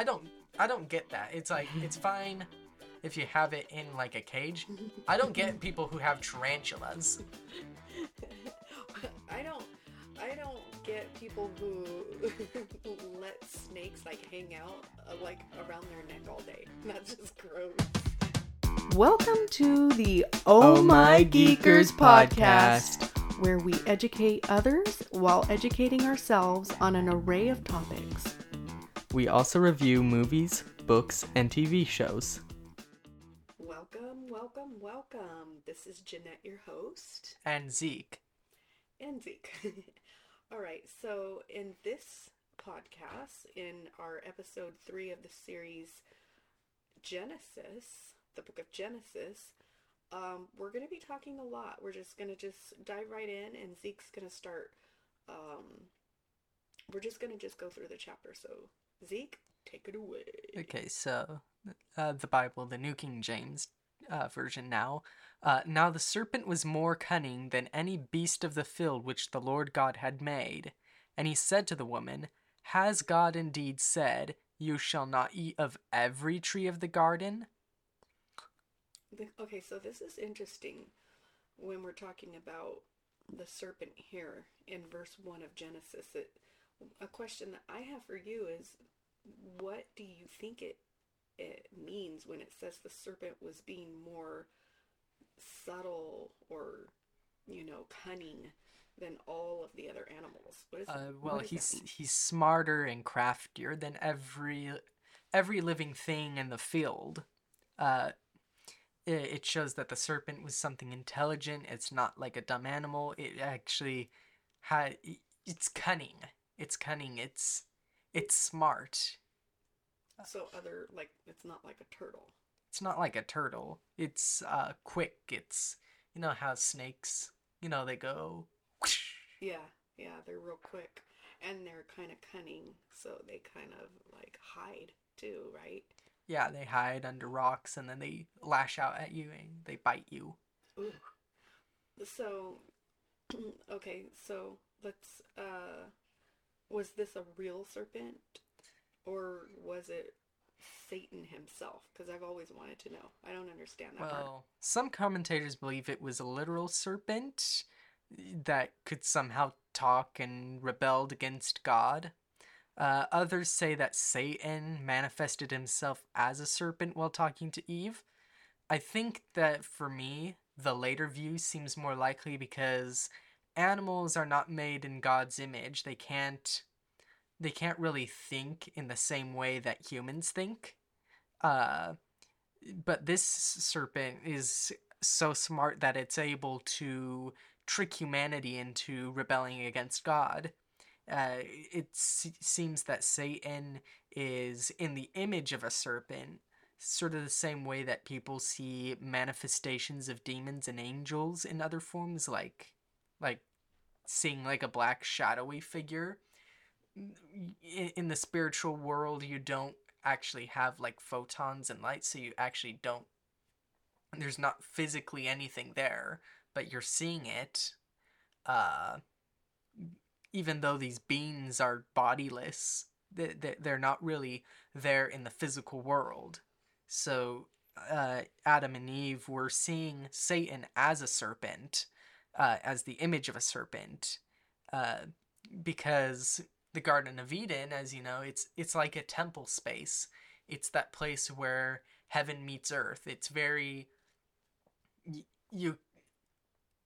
I don't I don't get that. It's like it's fine if you have it in like a cage. I don't get people who have tarantulas. I don't I don't get people who let snakes like hang out uh, like around their neck all day. That's just gross. Welcome to the Oh, Oh My Geekers podcast. where we educate others while educating ourselves on an array of topics. We also review movies, books, and TV shows. Welcome, welcome, welcome. This is Jeanette, your host, And Zeke. and Zeke. All right, so in this podcast, in our episode three of the series Genesis, the book of Genesis, um, we're going to be talking a lot. We're just going to just dive right in, and Zeke's going to start. Um, we're just going to just go through the chapter. So, Zeke, take it away. Okay, so uh, the Bible, the New King James uh, version now. Uh, now the serpent was more cunning than any beast of the field which the Lord God had made. And he said to the woman, Has God indeed said, You shall not eat of every tree of the garden? Okay, so this is interesting when we're talking about the serpent here in verse 1 of Genesis. It, a question that I have for you is what do you think it it means when it says the serpent was being more subtle or you know cunning than all of the other animals? What is Uh, what well, does he's he's smarter and craftier than every every living thing in the field. Uh, it, it shows that the serpent was something intelligent. It's not like a dumb animal. It actually had it's cunning. It's cunning. It's it's smart. so other like it's not like a turtle. It's not like a turtle. It's uh quick. It's you know how snakes, you know, they go whoosh. Yeah, yeah, they're real quick and they're kind of cunning, so they kind of like hide too, right? Yeah, they hide under rocks and then they lash out at you and they bite you. Ooh. So, okay, so let's, uh, was this a real serpent or was it Satan himself? Because I've always wanted to know. I don't understand that part. Well, some commentators believe it was a literal serpent that could somehow talk and rebelled against God. Uh, others say that Satan manifested himself as a serpent while talking to Eve. I think that for me, the later view seems more likely because animals are not made in God's image. They can't they can't really think in the same way that humans think. Uh, but this serpent is so smart that it's able to trick humanity into rebelling against God. Uh, it se- seems that Satan is in the image of a serpent, sort of the same way that people see manifestations of demons and angels in other forms, like like seeing like a black shadowy figure. In, the spiritual world, you don't actually have like photons and light, so you actually don't. There's not physically anything there, but you're seeing it. Uh, even though these beings are bodiless, they, they're not really there in the physical world. So, uh, Adam and Eve were seeing Satan as a serpent, uh, as the image of a serpent, uh, because the Garden of Eden, as you know, it's it's like a temple space. It's that place where heaven meets earth. It's very you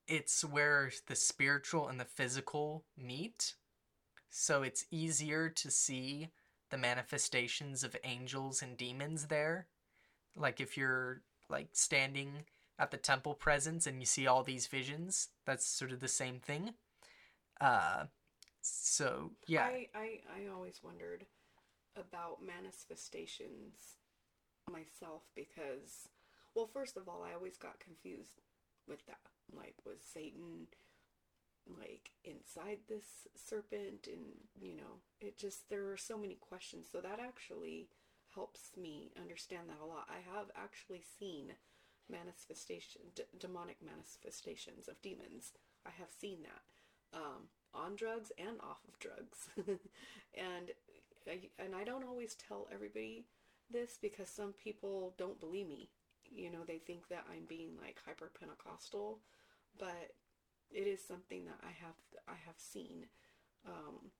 it's where the spiritual and the physical meet. So it's easier to see the manifestations of angels and demons there. Like if you're like standing at the temple presence and you see all these visions, that's sort of the same thing. Uh so yeah. I, I, I always wondered about manifestations myself because, well, first of all, I always got confused with that. Like, was Satan like inside this serpent? And, you know, it just, there are so many questions. So that actually helps me understand that a lot. I have actually seen manifestation, d- demonic manifestations of demons. I have seen that. Um, on drugs and off of drugs. and I, and I don't always tell everybody this because some people don't believe me. You know, they think that I'm being like hyper Pentecostal, but it is something that I have I have seen. Um,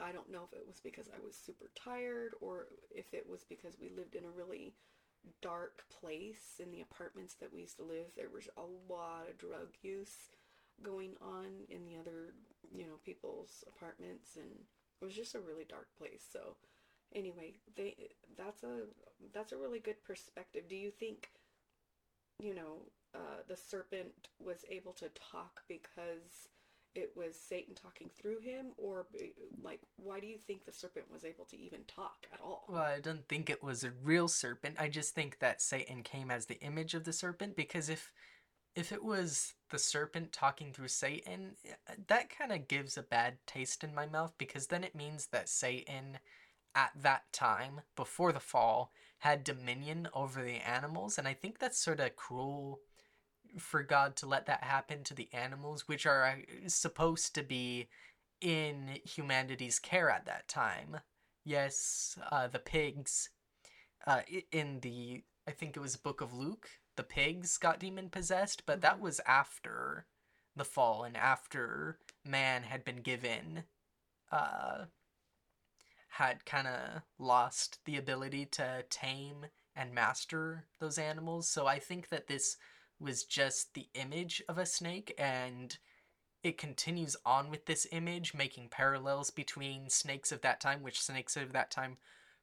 I don't know if it was because I was super tired or if it was because we lived in a really dark place in the apartments that we used to live. There was a lot of drug use going on in the other, you know, people's apartments and it was just a really dark place. So anyway, they that's a that's a really good perspective. Do you think you know, uh, the serpent was able to talk because it was Satan talking through him, or like, why do you think the serpent was able to even talk at all? Well, I don't think it was a real serpent. I just think that Satan came as the image of the serpent because if if it was the serpent talking through Satan, that kind of gives a bad taste in my mouth because then it means that Satan at that time before the fall had dominion over the animals and I think that's sort of cruel for God to let that happen to the animals, which are uh, supposed to be in humanity's care at that time. Yes, uh, the pigs uh, in the, I think it was Book of Luke, the pigs got demon possessed, but that was after the fall and after man had been given, uh, had kind of lost the ability to tame and master those animals. So I think that this was just the image of a snake and it continues on with this image making parallels between snakes of that time which snakes of that time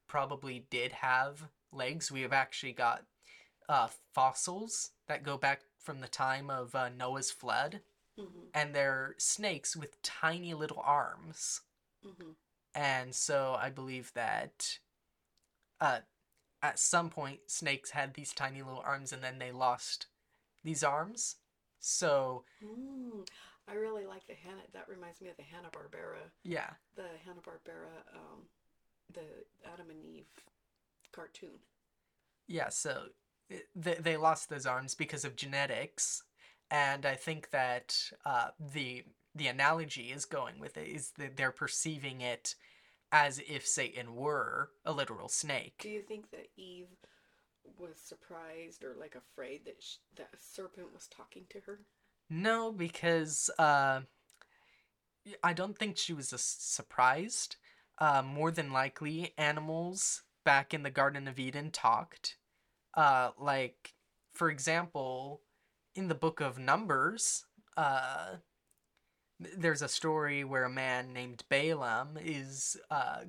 probably did have legs we have actually got uh, fossils that go back from the time of uh, noah's flood Mm-hmm. and they're snakes with tiny little arms Mm-hmm. and so i believe that uh, at some point snakes had these tiny little arms and then they lost these arms so Mm. I really like the Hanna. That reminds me of the Hanna Barbera, yeah the Hanna Barbera, um, the Adam and Eve cartoon. Yeah, so they, they lost those arms because of genetics, and I think that uh, the the analogy is going with it is that they're perceiving it as if Satan were a literal snake. Do you think that Eve was surprised or like afraid that sh- that a serpent was talking to her? No, because uh, I don't think she was surprised. Uh, more than likely, animals back in the Garden of Eden talked. Uh, like, for example, in the book of Numbers, uh, there's a story where a man named Balaam is uh,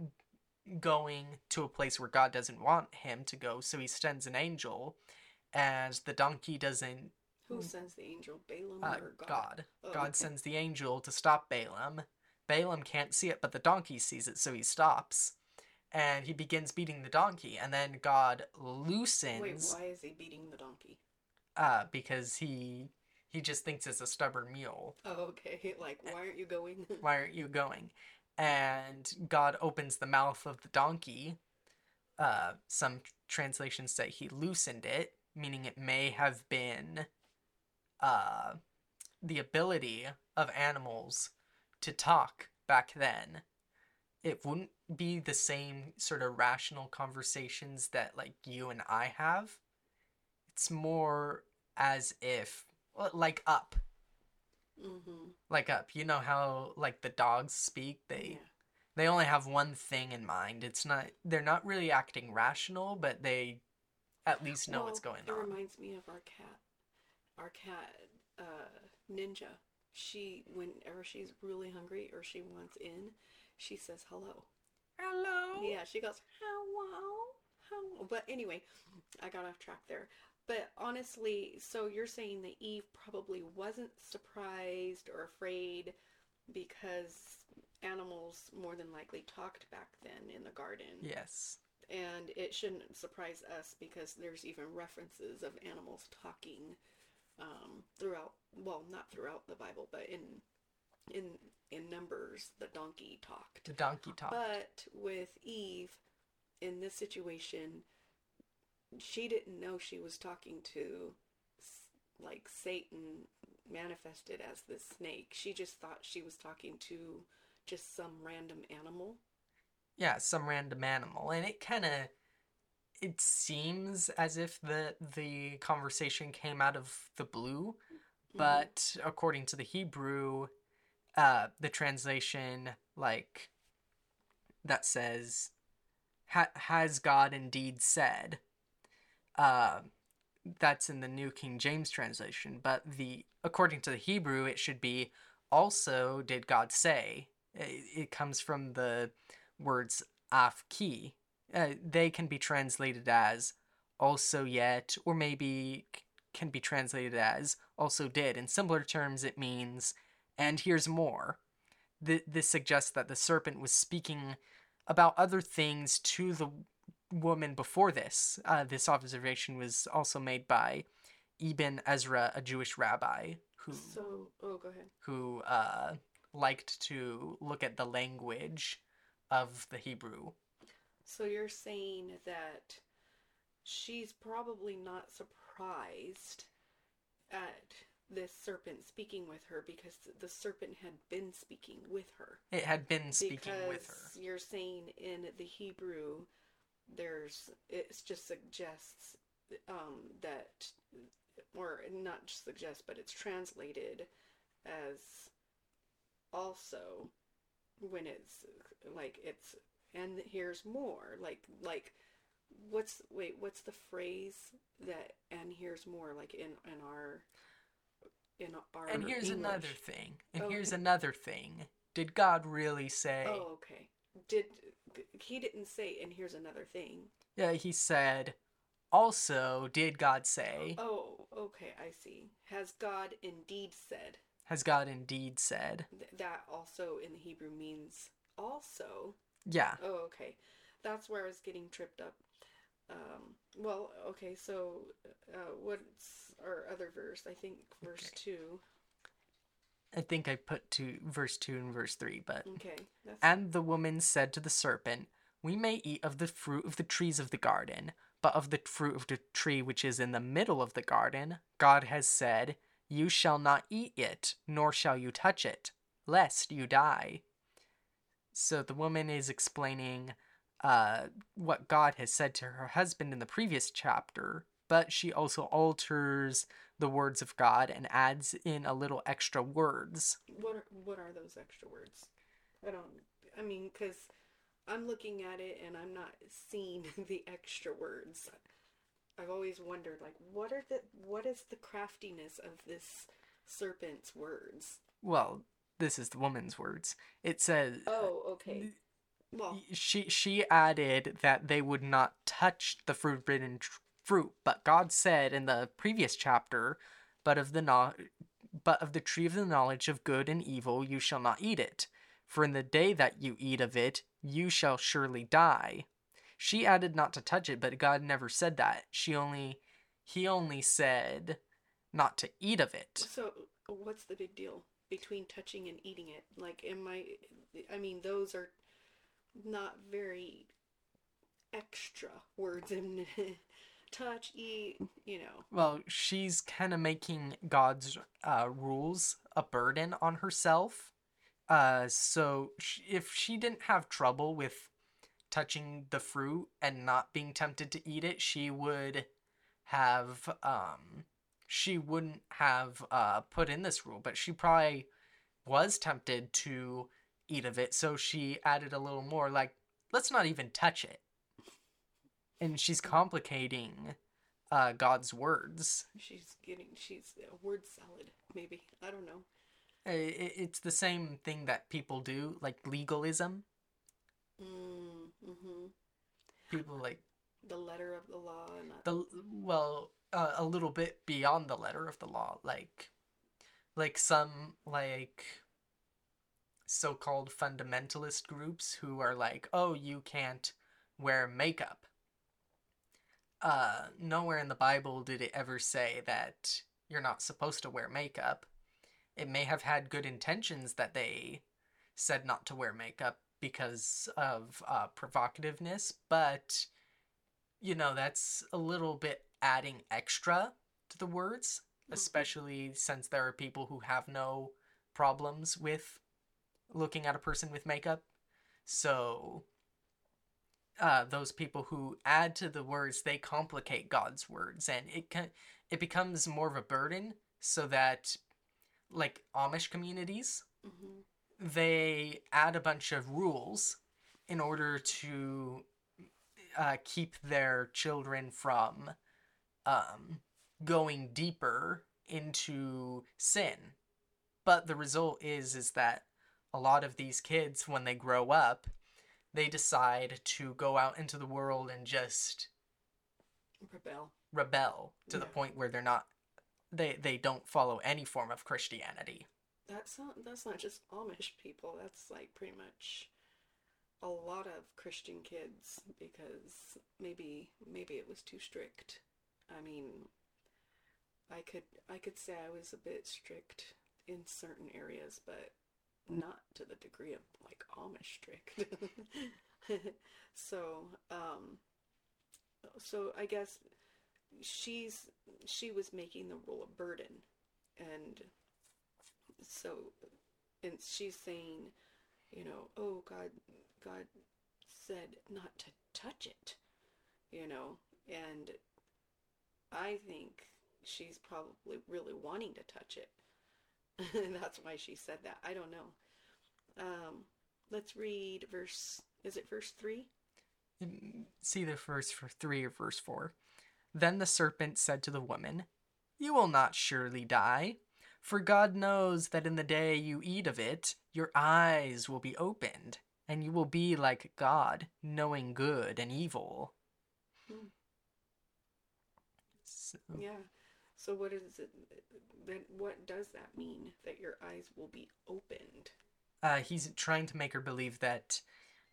going to a place where God doesn't want him to go, so he sends an angel, and the donkey doesn't Who sends the angel? Balaam uh, or God? God. Oh, God okay. sends the angel to stop Balaam. Balaam can't see it, but the donkey sees it, so he stops. And he begins beating the donkey, and then God loosens. Wait, why is he beating the donkey? uh, because he he just thinks it's a stubborn mule. Oh, okay. Like, why aren't you going? Why aren't you going? And God opens the mouth of the donkey. Uh, some translations say he loosened it, meaning it may have been uh, the ability of animals to talk back then. It wouldn't be the same sort of rational conversations that like you and I have. It's more as if like up mm-hmm. like up you know how like the dogs speak they Yeah. they only have one thing in mind it's not they're not really acting rational but they at least know what's going it on It reminds me of our cat. Our cat, uh, Ninja. She, whenever she's really hungry or she wants in, she says hello. hello Yeah, she goes hello, hello. But anyway, I got off track there. But honestly, so you're saying that Eve probably wasn't surprised or afraid because animals more than likely talked back then in the garden. yes and it shouldn't surprise us because there's even references of animals talking um, throughout well not throughout the bible but in in in numbers the donkey talked the donkey talked. but with eve in this situation she didn't know she was talking to like satan manifested as this snake she just thought she was talking to just some random animal yeah, some random animal, and it kind of it seems as if the the conversation came out of the blue, Mhm. but according to the Hebrew, uh, the translation like that says, ha- "Has God indeed said?" Uh, that's in the New King James translation, but the according to the Hebrew, it should be, "Also did God say?" It, it comes from the words "afki." Uh, they can be translated as "also yet," or maybe can be translated as "also did." In simpler terms, it means "and here's more." Th- this suggests that the serpent was speaking about other things to the woman before this. Uh, this observation was also made by Ibn Ezra, a Jewish rabbi who So, oh, go ahead. who uh, liked to look at the language of the Hebrew. So you're saying that she's probably not surprised at this serpent speaking with her because the serpent had been speaking with her. It had been speaking because with her. you're saying in the Hebrew, there's it just suggests um, that, or not just suggests, but it's translated as also when it's like it's and here's more like like what's wait what's the phrase that and here's more like in in our in our And here's another thing. And Oh, here's okay. another thing. Did God really say? Oh, okay. Did he didn't say? And here's another thing. Yeah, he said, also, did God say? Oh, okay. I see. Has God indeed said? Has God indeed said? Th- that also in the Hebrew means also. Yeah. Oh, okay. That's where I was getting tripped up. Um, well, okay. So, uh, what's our other verse? I think verse Okay. two. I think I put two verse two and verse three, but Okay. That's And the woman said to the serpent, We may eat of the fruit of the trees of the garden, but of the fruit of the tree which is in the middle of the garden, God has said, You shall not eat it, nor shall you touch it, lest you die. So the woman is explaining uh, what God has said to her husband in the previous chapter, but she also alters the words of God and adds in a little extra words. what are, what are those extra words? I don't. I mean, because I'm looking at it and I'm not seeing the extra words. I've always wondered, like, what are the what is the craftiness of this serpent's words? Well, this is the woman's words. It says Oh, okay. Well, she she added that they would not touch the forbidden fruit, but God said in the previous chapter, but of the no- but of the tree of the knowledge of good and evil you shall not eat it, for in the day that you eat of it you shall surely die. She added not to touch it, but God never said that. She only he only said not to eat of it. so what's the big deal between touching and eating it? Like, am I? I mean, those are not very extra words in touch, eat. You know. Well, she's kind of making God's uh, rules a burden on herself. Uh, so sh- if she didn't have trouble with touching the fruit and not being tempted to eat it, she would have um she wouldn't have uh put in this rule, but she probably was tempted to eat of it, so she added a little more like let's not even touch it. And she's complicating uh, God's words. She's getting. She's a word salad. Maybe I don't know. I- i- It's the same thing that people do, like legalism. Mm, hmm People like The letter of the law and not the well, uh, a little bit beyond the letter of the law, like, like some like so-called fundamentalist groups who are like, oh, you can't wear makeup. Uh, nowhere in the Bible did it ever say that you're not supposed to wear makeup. It may have had good intentions that they said not to wear makeup because of uh, provocativeness, but you know, that's a little bit adding extra to the words, Mhm. especially since there are people who have no problems with looking at a person with makeup. So, uh, those people who add to the words, they complicate God's words, and it can it becomes more of a burden. So that, like Amish communities, hmm they add a bunch of rules in order to uh, keep their children from um, going deeper into sin. But the result is is that a lot of these kids, when they grow up, they decide to go out into the world and just Rebel. rebel to the point where they're not they they don't follow any form of Christianity. That's not that's not just Amish people. That's like pretty much a lot of Christian kids because maybe maybe it was too strict. I mean, I could I could say I was a bit strict in certain areas, but not to the degree of like Amish strict. so, um so I guess she's she was making the rule a burden. And so and she's saying you know oh god god said not to touch it you know? And i think she's probably really wanting to touch it that's why she said that i don't know um let's read verse is it verse 3 See the verse for 3 or verse 4. Then the serpent said to the woman, You will not surely die, for God knows that in the day you eat of it, your eyes will be opened, and you will be like God, knowing good and evil. Hmm. So, yeah so what is it then what does that mean that your eyes will be opened uh, he's trying to make her believe that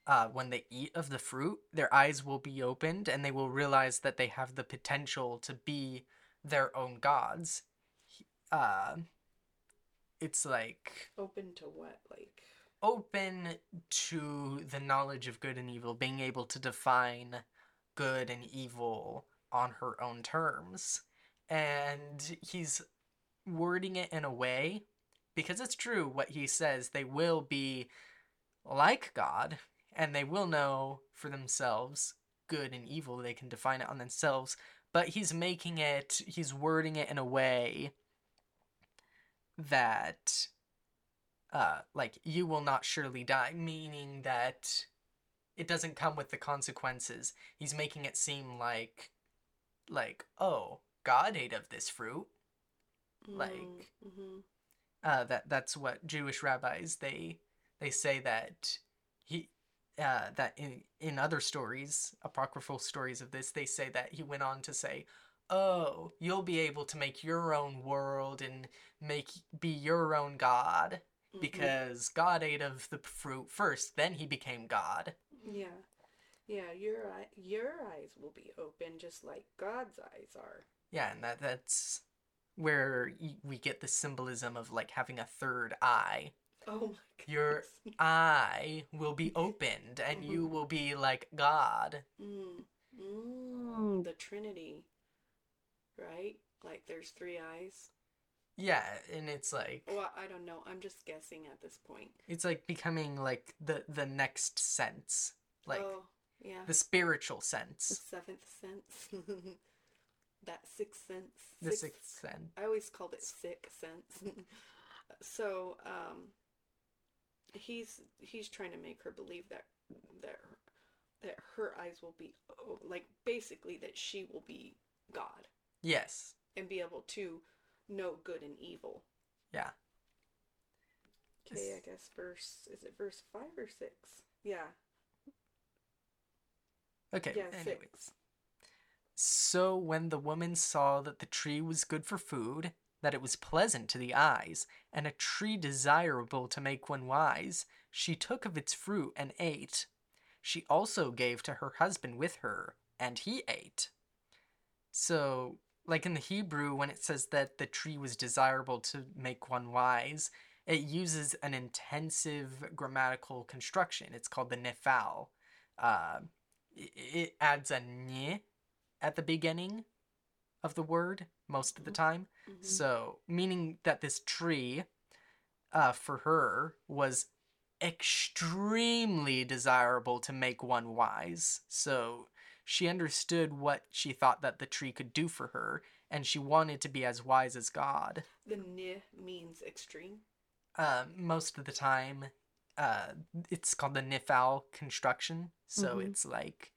uh, when they eat of the fruit, their eyes will be opened and they will realize that they have the potential to be their own gods. Uh, it's like open to what like open to the knowledge of good and evil, being able to define good and evil on her own terms. And he's wording it in a way, because it's true what he says, they will be like God, and they will know for themselves good and evil. They can define it on themselves. But he's making it, he's wording it in a way that uh like you will not surely die meaning that it doesn't come with the consequences he's making it seem like like oh god ate of this fruit Like- mm-hmm. uh that that's what jewish rabbis they they say that he uh that in in other stories apocryphal stories of this they say that he went on to say oh you'll be able to make your own world and make be your own god Mm-hmm. because God ate of the fruit first, then he became God. yeah yeah your eye your eyes will be open just like god's eyes are Yeah, and that that's where we get the symbolism of like having a third eye. oh my goodness. Your eye will be opened and you will be like God. mm. Mm. the trinity right like there's three eyes Yeah, and it's like well i don't know i'm just guessing at this point it's like becoming like the the next sense. Like oh yeah the spiritual sense. the seventh sense that sixth sense The sixth sense. I always called it sick sense. so um, he's he's trying to make her believe that that that her eyes will be like basically that she will be God Yes. and be able to know good and evil. Yeah. Okay, I guess verse is it verse five or six? Yeah, Okay. yeah, anyways. six. So when the woman saw that the tree was good for food, that it was pleasant to the eyes, and a tree desirable to make one wise, she took of its fruit and ate. She also gave to her husband with her, and he ate. So, like in the Hebrew, when it says that the tree was desirable to make one wise, it uses an intensive grammatical construction. It's called the nifal. Uh, it adds a nye at the beginning of the word most of the Mhm. time. Mhm. So, meaning that this tree, uh, for her was extremely desirable to make one wise. So she understood what she thought that the tree could do for her, and she wanted to be as wise as God. The ni means extreme. Uh, most of the time, uh, it's called the nifal construction. So Mhm. it's like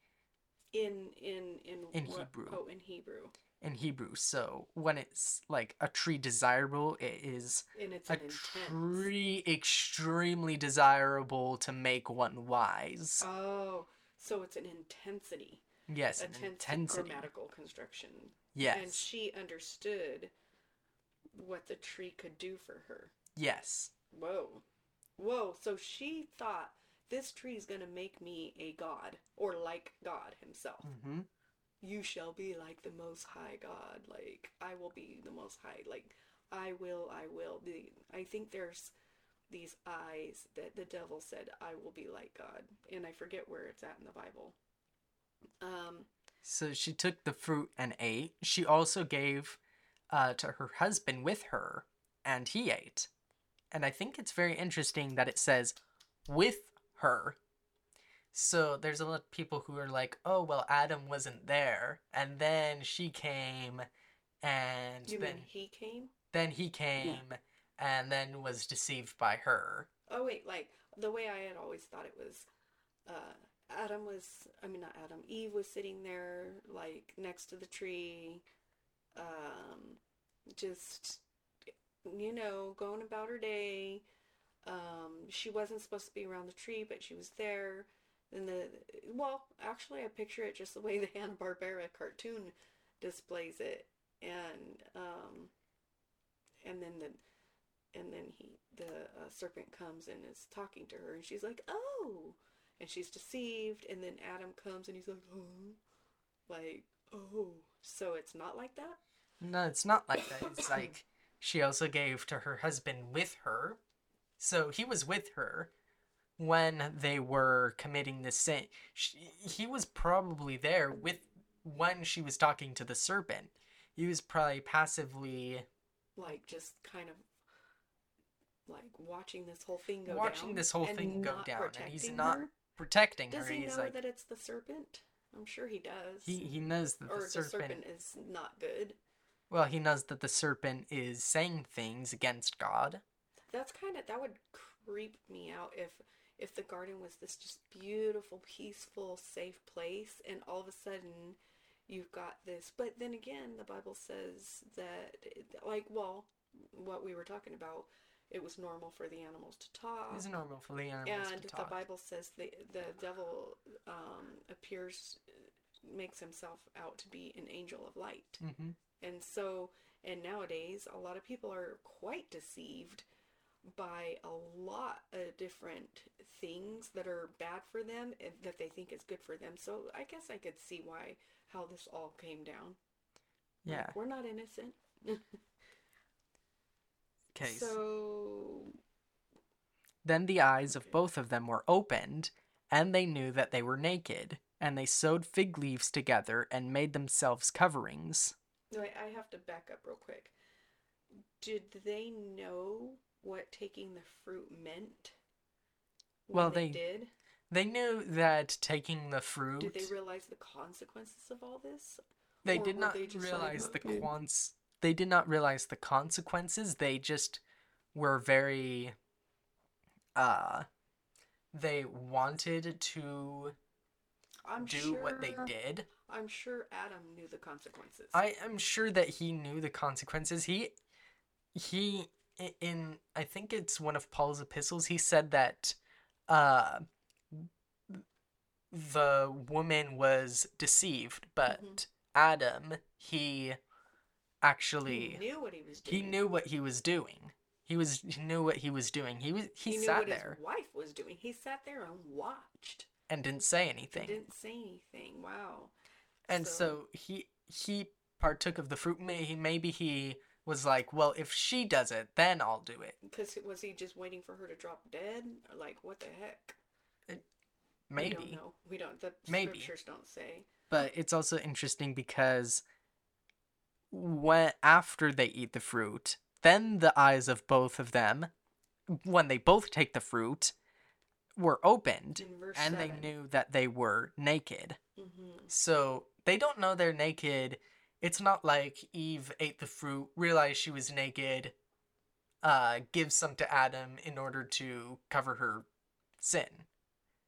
In in in In what- Hebrew. Oh, in Hebrew. in Hebrew. So when it's like a tree desirable, it is And it's a tree extremely desirable to make one wise. Oh, so it's an intensity. yes, a an intensity. grammatical construction. Yes. And she understood what the tree could do for her. yes. Whoa. Whoa. So she thought this tree is going to make me a god or like God himself. Mm-hmm. You shall be like the most high God. Like I will be the most high. Like I will, I will. The I think there's these eyes that the devil said I will be like God. And I forget where it's at in the Bible. Um So she took the fruit and ate. She also gave uh, to her husband with her, and he ate. And I think it's very interesting that it says with her. So there's a lot of people who are like, oh, well, Adam wasn't there. And then she came, and you then, mean he came? then he came, and then was deceived by her. Oh wait, like the way I had always thought it was uh Adam was I mean not Adam, Eve was sitting there like next to the tree um just you know, going about her day. Um she wasn't supposed to be around the tree, but she was there. And the well, actually I picture it just the way the Hanna-Barbera cartoon displays it and um and then the and then he the uh, serpent comes and is talking to her and she's like oh and she's deceived and then adam comes and he's like oh like oh so it's not like that No, it's not like that. It's like she also gave to her husband with her. So he was with her when they were committing this sin. She, he was probably there with when she was talking to the serpent. He was probably passively like just kind of like watching this whole thing go watching down this whole thing go down, and he's not her? protecting does her. he He's know like that it's the serpent i'm sure he does he he knows that or the the serpent. serpent is not good Well, he knows that the serpent is saying things against God. That's kind of that would creep me out if if the garden was this just beautiful peaceful safe place and all of a sudden you've got this. But then again the bible says that like well what we were talking about it was normal for the animals to talk. It's normal for the animals and to talk. And the bible says the the devil um, appears makes himself out to be an angel of light. Hmm and so, and nowadays, a lot of people are quite deceived by a lot of different things that are bad for them and that they think is good for them. So I guess I could see why how this all came down. Like, Yeah. we're not innocent. Okay. So Then the eyes of both of them were opened, and they knew that they were naked. And they sewed fig leaves together and made themselves coverings. no, I I have to back up real quick. Did they know what taking the fruit meant? Well, they- did. They knew that taking the fruit, Did they realize the consequences of all this? they or did not they just like, realize the "Okay"? quants. They did not realize the consequences. They just were very. Uh, they wanted to I'm do sure, what they did. I'm sure Adam knew the consequences. I am sure that he knew the consequences. He he in I think it's one of Paul's epistles he said that uh the woman was deceived, but Adam he actually he knew what he was doing. he knew what he was doing. He was he knew what he was doing. He was he, He knew sat what there his wife was doing. He sat there and watched. and didn't say He anything. didn't say anything. Wow. And so, he he partook of the fruit. May- he- Maybe he was like, well, if she does it, then I'll do it. because was he just waiting for her to drop dead? Or like what the heck? We Maybe. don't know. We don't. The Maybe. scriptures don't say. But it's also interesting because when after they eat the fruit, then the eyes of both of them, when they both take the fruit, were opened and they knew that they were naked. Mm-hmm. So they don't know they're naked. It's not like Eve ate the fruit, realized she was naked, uh, gives some to Adam in order to cover her sin.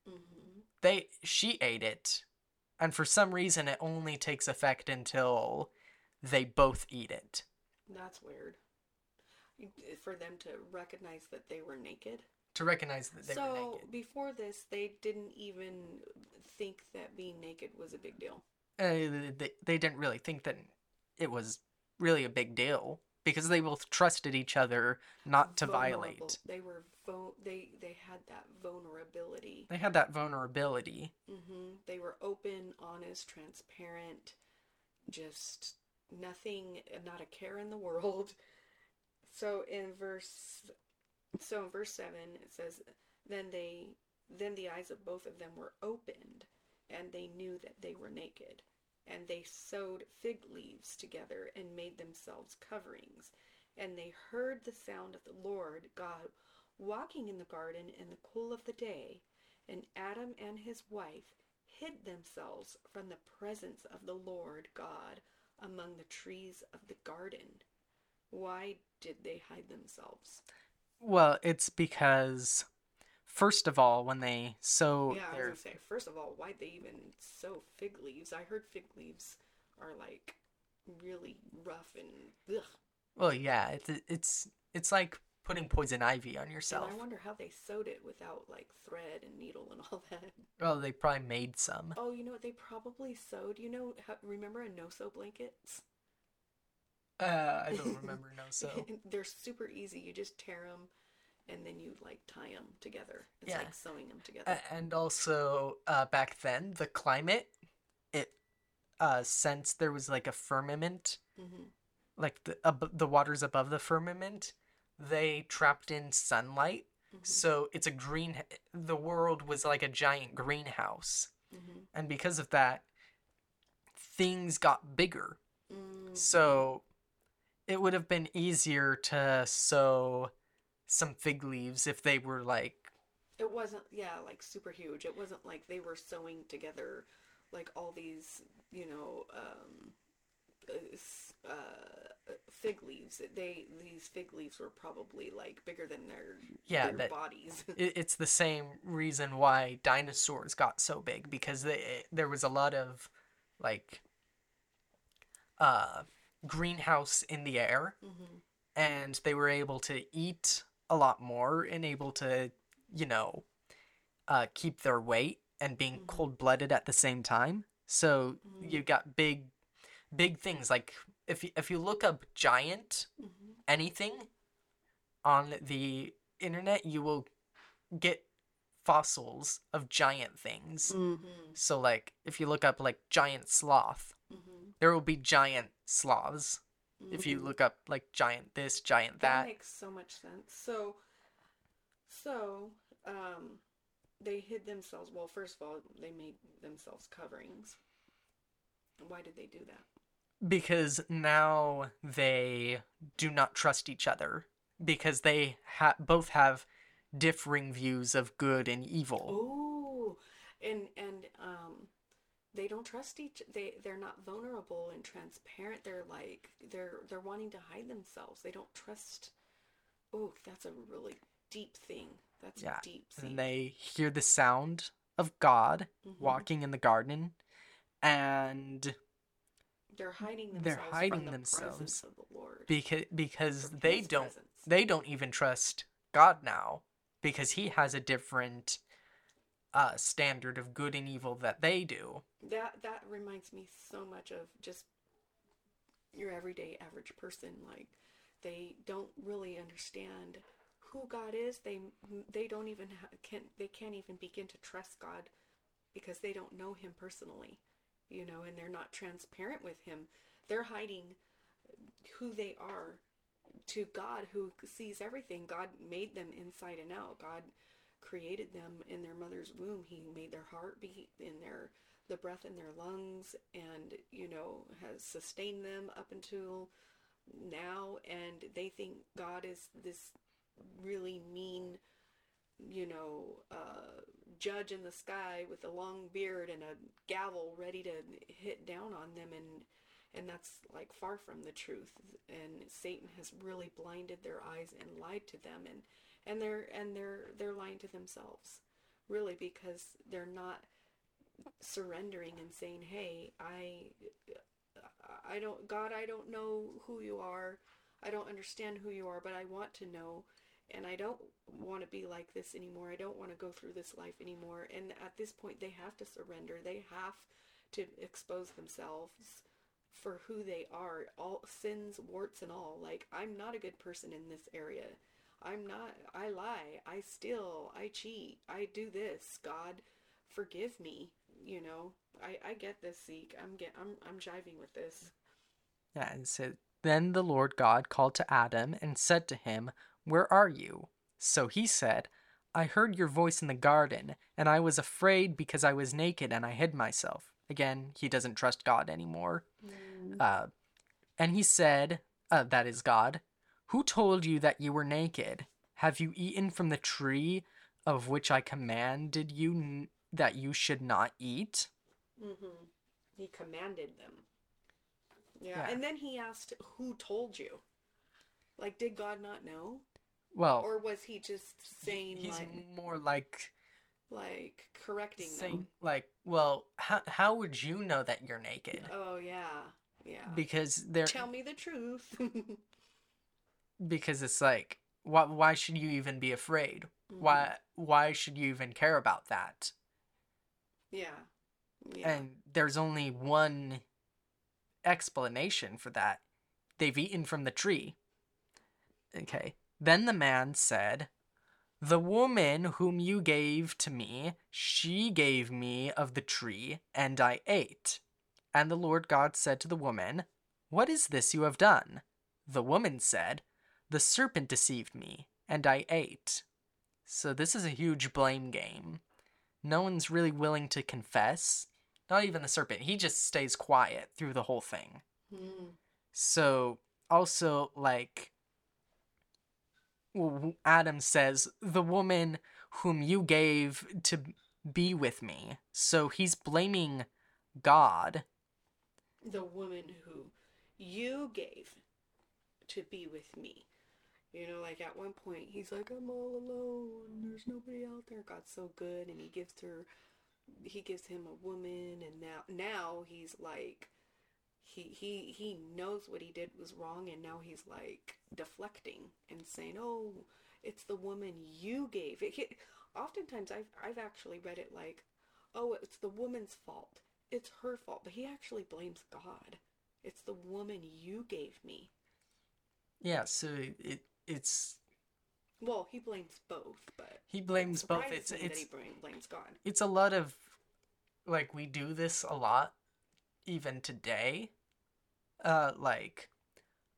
Mm-hmm. They she ate it, and for some reason it only takes effect until they both eat it. That's weird. For them to recognize that they were naked. To recognize that they so were naked. So before this, they didn't even think that being naked was a big deal. Uh, they, they didn't really think that it was really a big deal because they both trusted each other not to Vulnerable. violate. They were vo- they they had that vulnerability. They had that vulnerability. hmm They were open, honest, transparent, just nothing, not a care in the world. So in verse, so in verse seven it says, then they, then the eyes of both of them were opened, and they knew that they were naked, and they sewed fig leaves together and made themselves coverings, and they heard the sound of the Lord God walking in the garden in the cool of the day, and Adam and his wife hid themselves from the presence of the Lord God among the trees of the garden. Why did they hide themselves? Well, it's because, first of all, when they sew. yeah, I was gonna say, first of all, why'd they even sew fig leaves? I heard fig leaves are like really rough and ugh. well, yeah, it's it's it's like putting poison ivy on yourself. And I wonder how they sewed it without like thread and needle and all that. Well, they probably made some. Oh, you know what? They probably sewed. You know, remember a no-sew blankets? Uh, I don't remember no-sew. They're super easy. You just tear them, and then you like tie them together. It's Yeah. like sewing them together. And also, uh, back then, the climate, it, uh, since there was like a firmament, hmm like the ab- the waters above the firmament, they trapped in sunlight. hmm So it's a green. The world was like a giant greenhouse, hmm and because of that, things got bigger. mm So it would have been easier to sew some fig leaves if they were like It wasn't, yeah, like super huge. It wasn't like they were sewing together like all these, you know, um, uh, fig leaves. They these fig leaves were probably like bigger than their Yeah, their that- bodies. it's the same reason why dinosaurs got so big because they, there was a lot of like uh greenhouse in the air hmm and they were able to eat a lot more and able to you know uh keep their weight and being Mhm. cold-blooded at the same time so Mhm. you got big big things like if you, if you look up giant hmm anything on the internet, you will get fossils of giant things. hmm So, like, if you look up, like, giant sloth, hmm there will be giant sloths. If you look up, like, giant this, giant that that. makes so much sense. So, so um, they hid themselves. Well, first of all, they made themselves coverings. Why did they do that? Because now they do not trust each other. Because they ha- both have differing views of good and evil. Oh, and and um, they don't trust each. They they're not vulnerable and transparent. They're like they're they're wanting to hide themselves. They don't trust. Oh, that's a really deep thing. That's Yeah, deep. Thing. And they hear the sound of God Mhm. walking in the garden. And They're hiding themselves. they're hiding the themselves presence of the Lord. because because from they don't presence. they don't even trust God now because he has a different uh standard of good and evil that they do. That that reminds me so much of just your everyday average person. Like they don't really understand who God is. They they don't even ha- can they can't even begin to trust God because they don't know Him personally, you know, and they're not transparent with Him. They're hiding who they are to God, who sees everything. God made them inside and out. God created them in their mother's womb. He made their heart beat in their the breath in their lungs and you know has sustained them up until now. And they think God is this really mean you know, uh, judge in the sky with a long beard and a gavel ready to hit down on them. And and that's like far from the truth. And Satan has really blinded their eyes and lied to them. And and they're and they're they're lying to themselves really because they're not surrendering and saying hey I I don't God I don't know who you are I don't understand who you are but I want to know and I don't want to be like this anymore. I don't want to go through this life anymore. And at this point, they have to surrender. They have to expose themselves for who they are, all sins, warts, and all. Like, I'm not a good person in this area. I'm not, I lie, I steal, I cheat, I do this. God, forgive me. You know, I, I get this, Zeke. I'm get, I'm, I'm jiving with this. Yeah, and so then the Lord God called to Adam and said to him, where are you? So he said, I heard your voice in the garden, and I was afraid because I was naked and I hid myself. Again, he doesn't trust God anymore. Mm. Uh, and he said, uh, That is God. Who told you that you were naked? Have you eaten from the tree of which I commanded you n- that you should not eat? Mm-hmm. He commanded them. Yeah. yeah. And then he asked, Who told you? Like, did God not know? Well, or was he just saying he's like more like like correcting saying them? like, well, how how would you know that you're naked? Oh yeah, yeah. Because they're tell me the truth. because it's like, why why should you even be afraid? Mm-hmm. Why why should you even care about that? Yeah. yeah. And there's only one explanation for that. They've eaten from the tree. Okay. Then the man said, The woman whom you gave to me, she gave me of the tree, and I ate. And the Lord God said to the woman, What is this you have done? The woman said, The serpent deceived me, and I ate. So this is a huge blame game. No one's really willing to confess. Not even the serpent. He just stays quiet through the whole thing. Mm. So, also, like, Adam says, the woman whom you gave to be with me. So he's blaming God. The woman who you gave to be with me. You know, like at one point he's like, I'm all alone. There's nobody out there. God's so good, and he gives her, he gives him a woman, and now now he's like, he he he knows what he did was wrong and now he's like deflecting and saying oh it's the woman you gave. It, oftentimes i've i've actually read it like oh it's the woman's fault. It's her fault. But he actually blames god. It's the woman you gave me. Yeah so it it's well he blames both but he blames both it's it's he blames god it's a lot of like we do this a lot even today uh like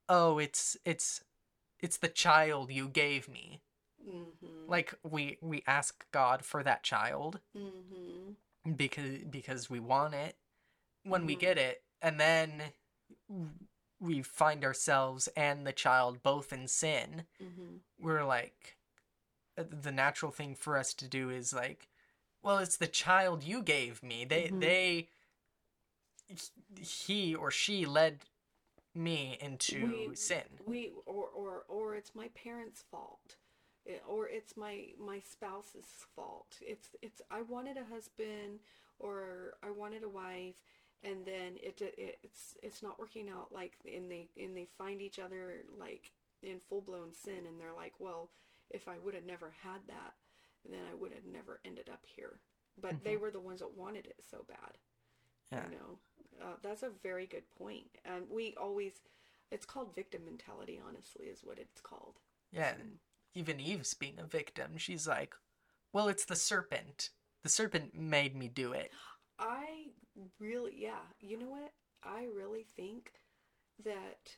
oh it's it's it's the child you gave me mm-hmm. like we we ask god for that child mm-hmm. because because we want it when mm-hmm. we get it and then we find ourselves and the child both in sin mm-hmm. we're like uh, the natural thing for us to do is like well it's the child you gave me they mm-hmm. they he or she led me into we, sin. We or or or it's my parents' fault. Or it's my my spouse's fault. It's it's I wanted a husband or I wanted a wife and then it, it it's it's not working out like and they and they find each other like in full-blown sin and they're like, "Well, if I would have never had that, then I would have never ended up here." But mm-hmm. they were the ones that wanted it so bad. Yeah. You know. Uh, that's a very good. And we always, it's called victim mentality, honestly, is what it's called. Yeah. So, even Eve's being a victim. She's like, well, it's the serpent. The serpent made me do it. I really, yeah. You know what? I really think that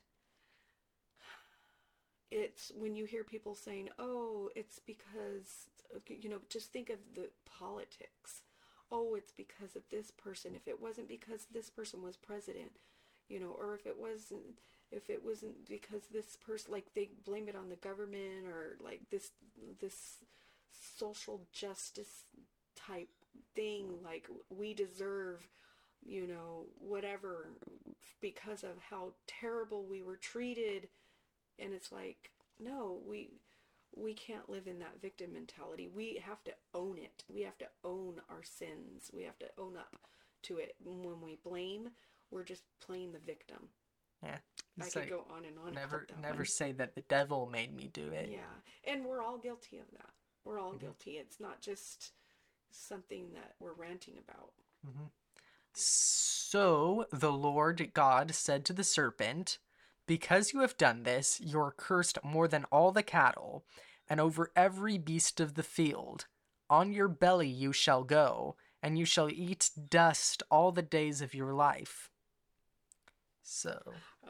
it's when you hear people saying, oh, it's because, you know, just think of the politics oh, it's because of this person. If it wasn't because this person was president, you know, or if it wasn't if it wasn't because this person like they blame it on the government or like this this social justice type thing like we deserve you know whatever because of how terrible we were treated and it's like no we we can't live in that victim mentality we have to own it we have to own our sins we have to own up to it when we blame we're just playing the victim Yeah. i It's could like, go on and on never never one. say that the devil made me do it. Yeah, and we're all guilty of that. We're all Mhm. guilty. It's not just something that we're ranting about. So the Lord God said to the serpent, Because you have done this, you are cursed more than all the cattle, and over every beast of the field. On your belly you shall go, and you shall eat dust all the days of your life. So,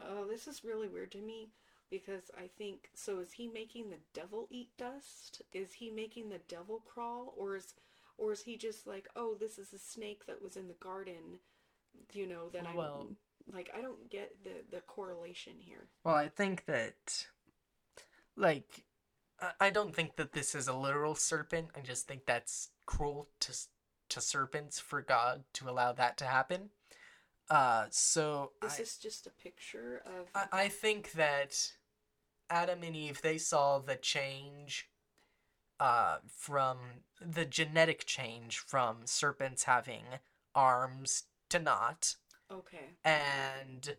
Oh, this is really weird to me because I think so. Is he making the devil eat dust? Is he making the devil crawl, or is, or is he just like, oh, this is a snake that was in the garden, you know? That Well- I like. I don't get the the correlation here. well, I think that, like, I- don't think that this is a literal serpent. I just think that's cruel to to serpents for God to allow that to happen. Uh, so This I, is just a picture of. I, I think that Adam and Eve they saw the change uh, from the genetic change from serpents having arms to not, okay. and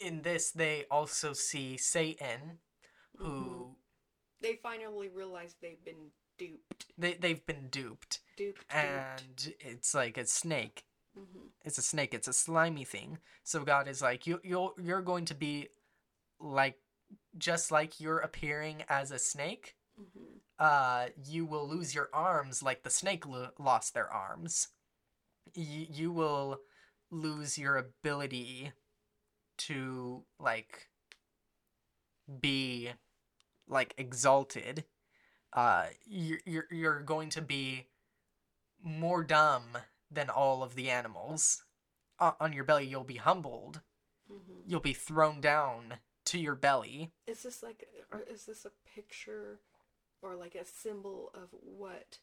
in this they also see Satan, who Mhm. They finally realize they've been duped. they they've been duped, Duped. duped. and it's like a snake. hmm It's a snake. It's a slimy thing. So God is like, you you're you're going to be like just like you're appearing as a snake. hmm Uh, you will lose your arms like the snake lo- lost their arms. You you will lose your ability to like be like exalted. Uh, you're you're you're going to be more dumb than all of the animals. Uh, on your belly, you'll be humbled. hmm You'll be thrown down to your belly. Is this like, or is this a picture, or like a symbol of what,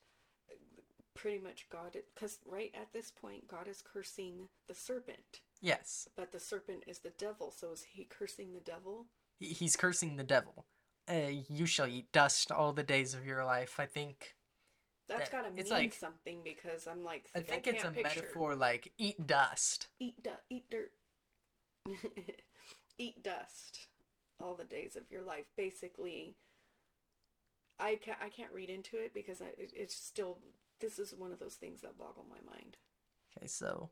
pretty much God? Because right at this point, God is cursing the serpent, Yes, but the serpent is the devil. So is he cursing the devil? he- he's cursing the devil. Uh, you shall eat dust all the days of your life. I think. That's That- gotta mean like- something because I'm like, I I think it's a picture. metaphor like eat dust. Eat du- eat dirt. eat dust all the days of your life. Basically, I can't I can't read into it because I, it, it's still this is one of those things that boggle my mind. Okay, so.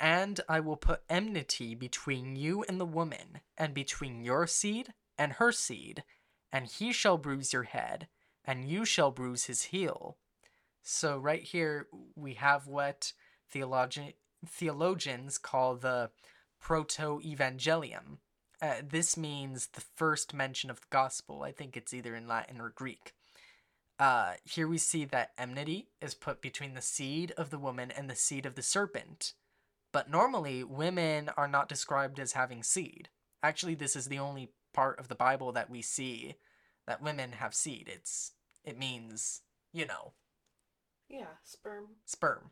And I will put enmity between you and the woman, and between your seed and her seed, and he shall bruise your head, and you shall bruise his heel. So, right here, we have what theologi- theologians call the proto evangelium. Uh, this means the first mention of the gospel. I think it's either in Latin or Greek. Uh, here we see that enmity is put between the seed of the woman and the seed of the serpent. But normally, women are not described as having seed. Actually, this is the only part of the Bible that we see that women have seed. It's it means, you know, Yeah, sperm. sperm.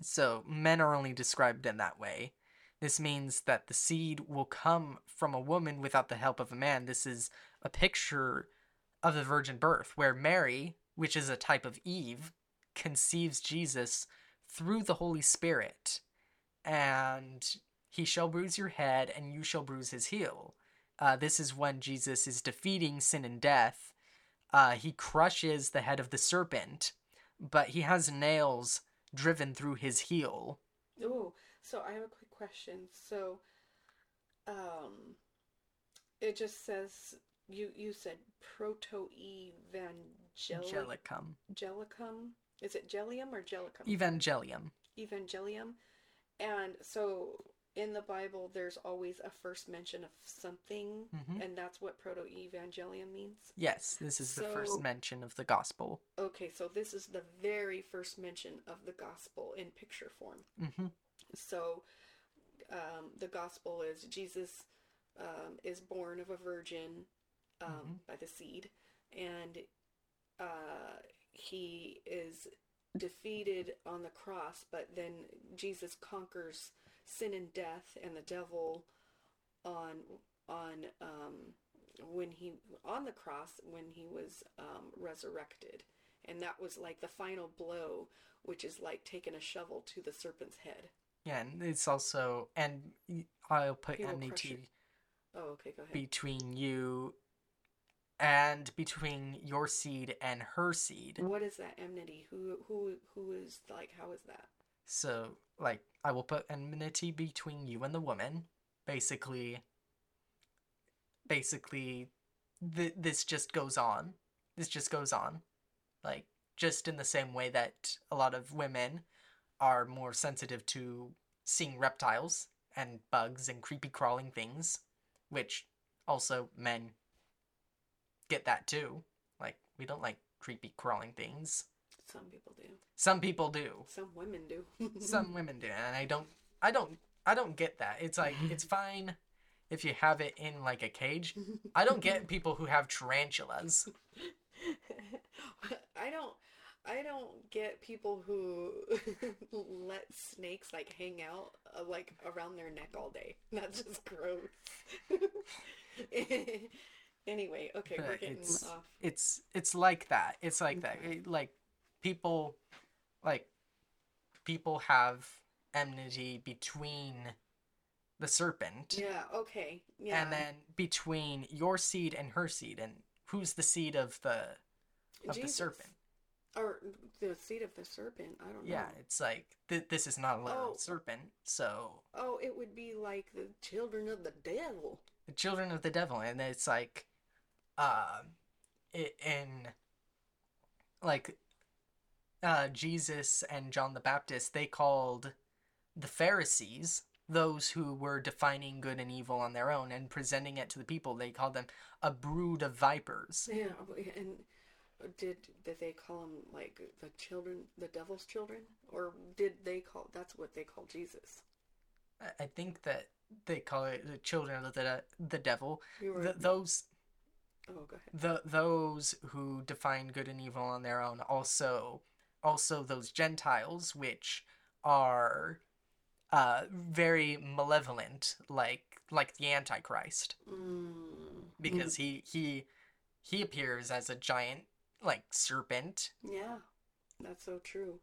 So men are only described in that way. This means that the seed will come from a woman without the help of a man. This is a picture of the virgin birth, where Mary, which is a type of Eve, conceives Jesus through the Holy Spirit. And he shall bruise your head, and you shall bruise his heel. Uh, this is when Jesus is defeating sin and death. Uh, he crushes the head of the serpent, but he has nails driven through his heel. Oh, so I have a quick question. So, um, it just says you you said proto evangelic Angelicum. gelicum. Is it gelium or gelicum? Evangelium. Evangelium. And so in the Bible, there's always a first mention of something, Mhm. and that's what proto evangelium means. Yes, this is the first mention of the gospel. Okay, so this is the very first mention of the gospel in picture form. hmm So, um, the gospel is Jesus um, is born of a virgin um, Mhm. by the seed, and uh, he is defeated on the cross, but then Jesus conquers sin and death and the devil on on um, when he on the cross when he was um, resurrected, and that was like the final blow, which is like taking a shovel to the serpent's head. Yeah, and it's also and I'll put enmity. Oh, okay, go ahead. between you and between your seed and her seed. what is that enmity? Who who who is like? How is that? So, like, I will put enmity between you and the woman. Basically, basically, th- this just goes on. This just goes on. Like, just in the same way that a lot of women are more sensitive to seeing reptiles and bugs and creepy crawling things, which also men get that too. Like, we don't like creepy crawling things. Some people do. Some people do Some women do. some women do and i don't i don't i don't get that it's like it's fine if you have it in like a cage i don't get people who have tarantulas I don't. I don't get people who let snakes like hang out uh, like around their neck all day. That's just gross. anyway, okay, we're getting it's off. it's it's like that it's like that It- like people like people have enmity between the serpent Yeah. Okay. Yeah. and then between your seed and her seed and who's the seed of the of the serpent or the seed of the serpent. I don't know. yeah it's like th- this is not a literal Oh. serpent so Oh, it would be like the children of the devil. the children of the devil and it's like uh i- in like uh jesus and john the baptist they called the pharisees those who were defining good and evil on their own and presenting it to the people they called them a brood of vipers Yeah, and did did they call them like the children, the devil's children, or did they call? That's what they call Jesus. I- i think that they call it the children of the the devil were. Th- those oh, go ahead. the those who define good and evil on their own also also those gentiles which are uh very malevolent like like the antichrist Mm, because he he he appears as a giant like serpent yeah, that's so true.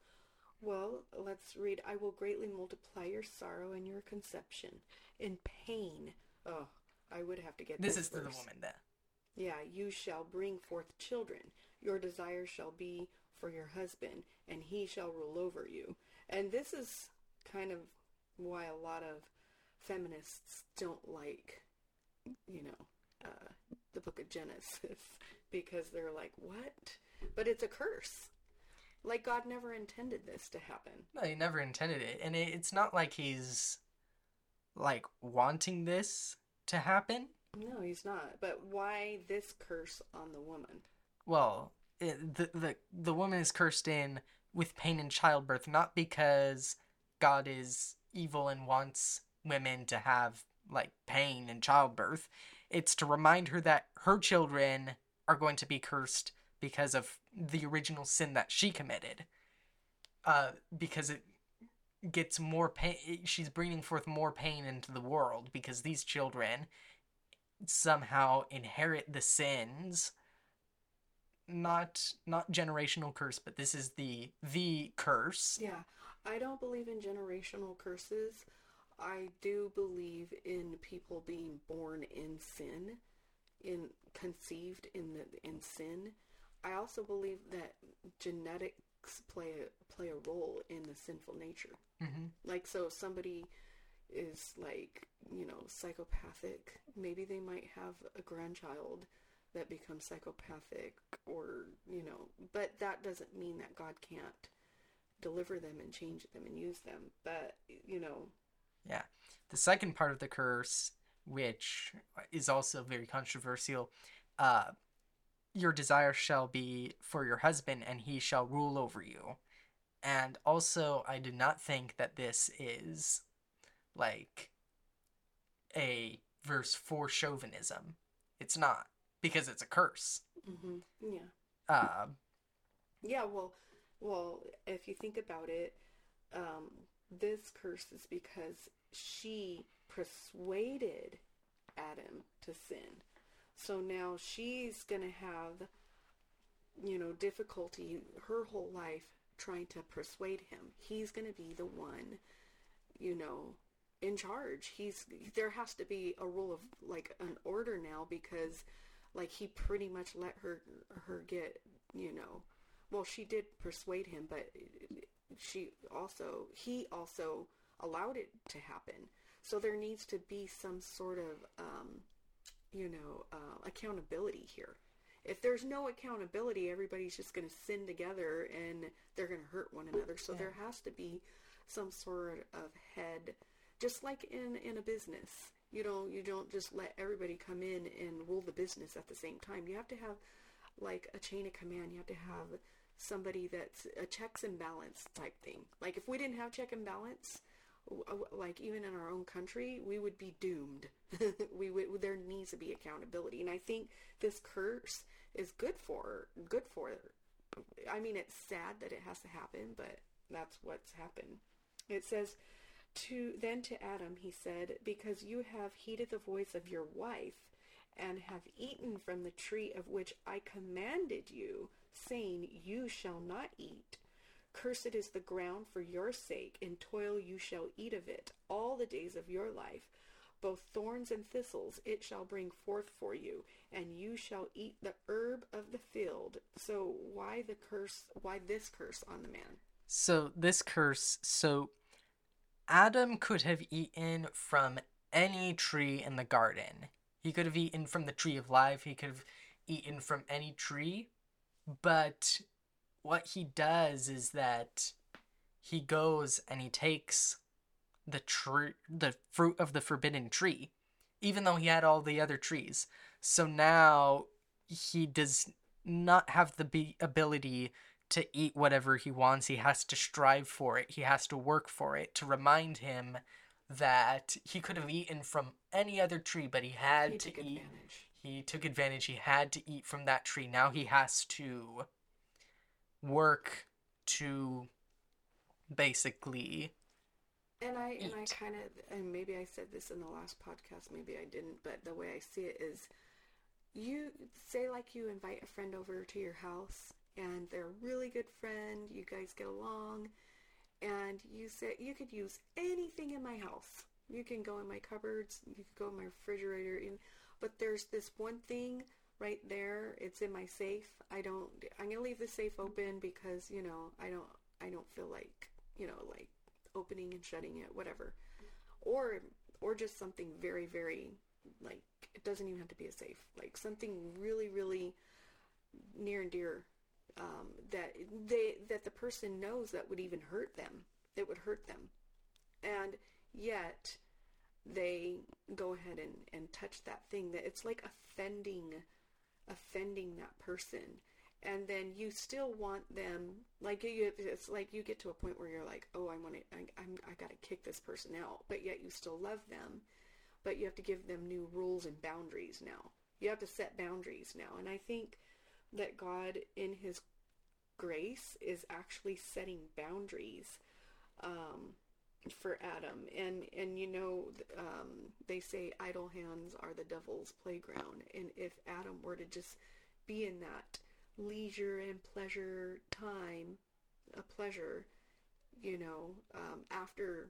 Well, let's read. I will greatly multiply your sorrow and your conception in pain. Oh, I would have to get this this. is to the woman then Yeah, you shall bring forth children. Your desire shall be for your husband, and he shall rule over you. And this is kind of why a lot of feminists don't like, you know, uh, the book of Genesis, because they're like, what? But it's a curse. Like, God never intended this to happen. no he never intended it and it, it's not like he's like wanting this to happen No, he's not. But why this curse on the woman? well it, the, the the woman is cursed in with pain in childbirth not because god is evil and wants women to have like pain in childbirth it's to remind her that her children are going to be cursed because of the original sin that she committed uh because it gets more pain she's bringing forth more pain into the world because these children somehow inherit the sins not not generational curse but this is the the curse Yeah, I don't believe in generational curses. I do believe in people being born in sin, in conceived in the in sin. I also believe that genetics play a play a role in the sinful nature. hmm Like so if somebody is like, you know, psychopathic, maybe they might have a grandchild that becomes psychopathic or, you know, but that doesn't mean that God can't deliver them and change them and use them. But, you know, yeah. The second part of the curse which is also very controversial uh your desire shall be for your husband and he shall rule over you. And also i do not think that this is like a verse for chauvinism. It's not because it's a curse. Hmm yeah. uh, Yeah, well, well, if you think about it, um, this curse is because she persuaded Adam to sin. So now she's going to have, you know, difficulty her whole life trying to persuade him. He's going to be the one, you know, in charge. He's there has to be a rule of like an order now because like he pretty much let her her get, you know, well she did persuade him, but she also he also allowed it to happen. So there needs to be some sort of um you know, uh, accountability here. If there's no accountability, everybody's just going to sin together and they're going to hurt one another. So yeah. there has to be some sort of head, just like in in a business. You know, you don't just let everybody come in and rule the business at the same time. You have to have like a chain of command. You have to have somebody that's a checks and balance type thing. Like if we didn't have check and balance, like even in our own country, we would be doomed. we would there needs to be accountability, and I think this curse is good for good for. I mean, it's sad that it has to happen, but that's what's happened. It says to then to Adam he said, because you have heeded the voice of your wife and have eaten from the tree of which I commanded you, saying, You shall not eat. Cursed is the ground for your sake, in toil you shall eat of it all the days of your life. Both thorns and thistles it shall bring forth for you, and you shall eat the herb of the field. So why the curse? Why this curse on the man? So this curse. So Adam could have eaten from any tree in the garden. He could have eaten from the tree of life. He could have eaten from any tree, but what he does is that he goes and he takes the tree the fruit of the forbidden tree even though he had all the other trees. So now he does not have the be- ability to eat whatever he wants. He has to strive for it. He has to work for it to remind him that he could have eaten from any other tree but he had he to eat advantage. He took advantage he had to eat from that tree now he has to work to basically and I eat. and I kind of and maybe I said this in the last podcast, maybe I didn't, but the way I see it is you say like you invite a friend over to your house and they're a really good friend, you guys get along and you say you could use anything in my house. You can go in my cupboards, you could go in my refrigerator, but there's this one thing right there. It's in my safe. I don't. I'm gonna leave the safe open because you know I don't. I don't feel like you know like opening and shutting it, whatever. Or or just something very very like it doesn't even have to be a safe. Like something really really near and dear um, that they that the person knows that would even hurt them. It would hurt them, and yet they go ahead and, and touch that thing that it's like offending offending that person. And then you still want them like you, it's like you get to a point where you're like oh i want to I, I'm, I gotta kick this person out but yet you still love them. But you have to give them new rules and boundaries now. You have to set boundaries now. And i think that god in his grace is actually setting boundaries um, for Adam. And and you know, um, they say idle hands are the devil's playground. And if Adam were to just be in that leisure and pleasure time, a pleasure, you know, um, after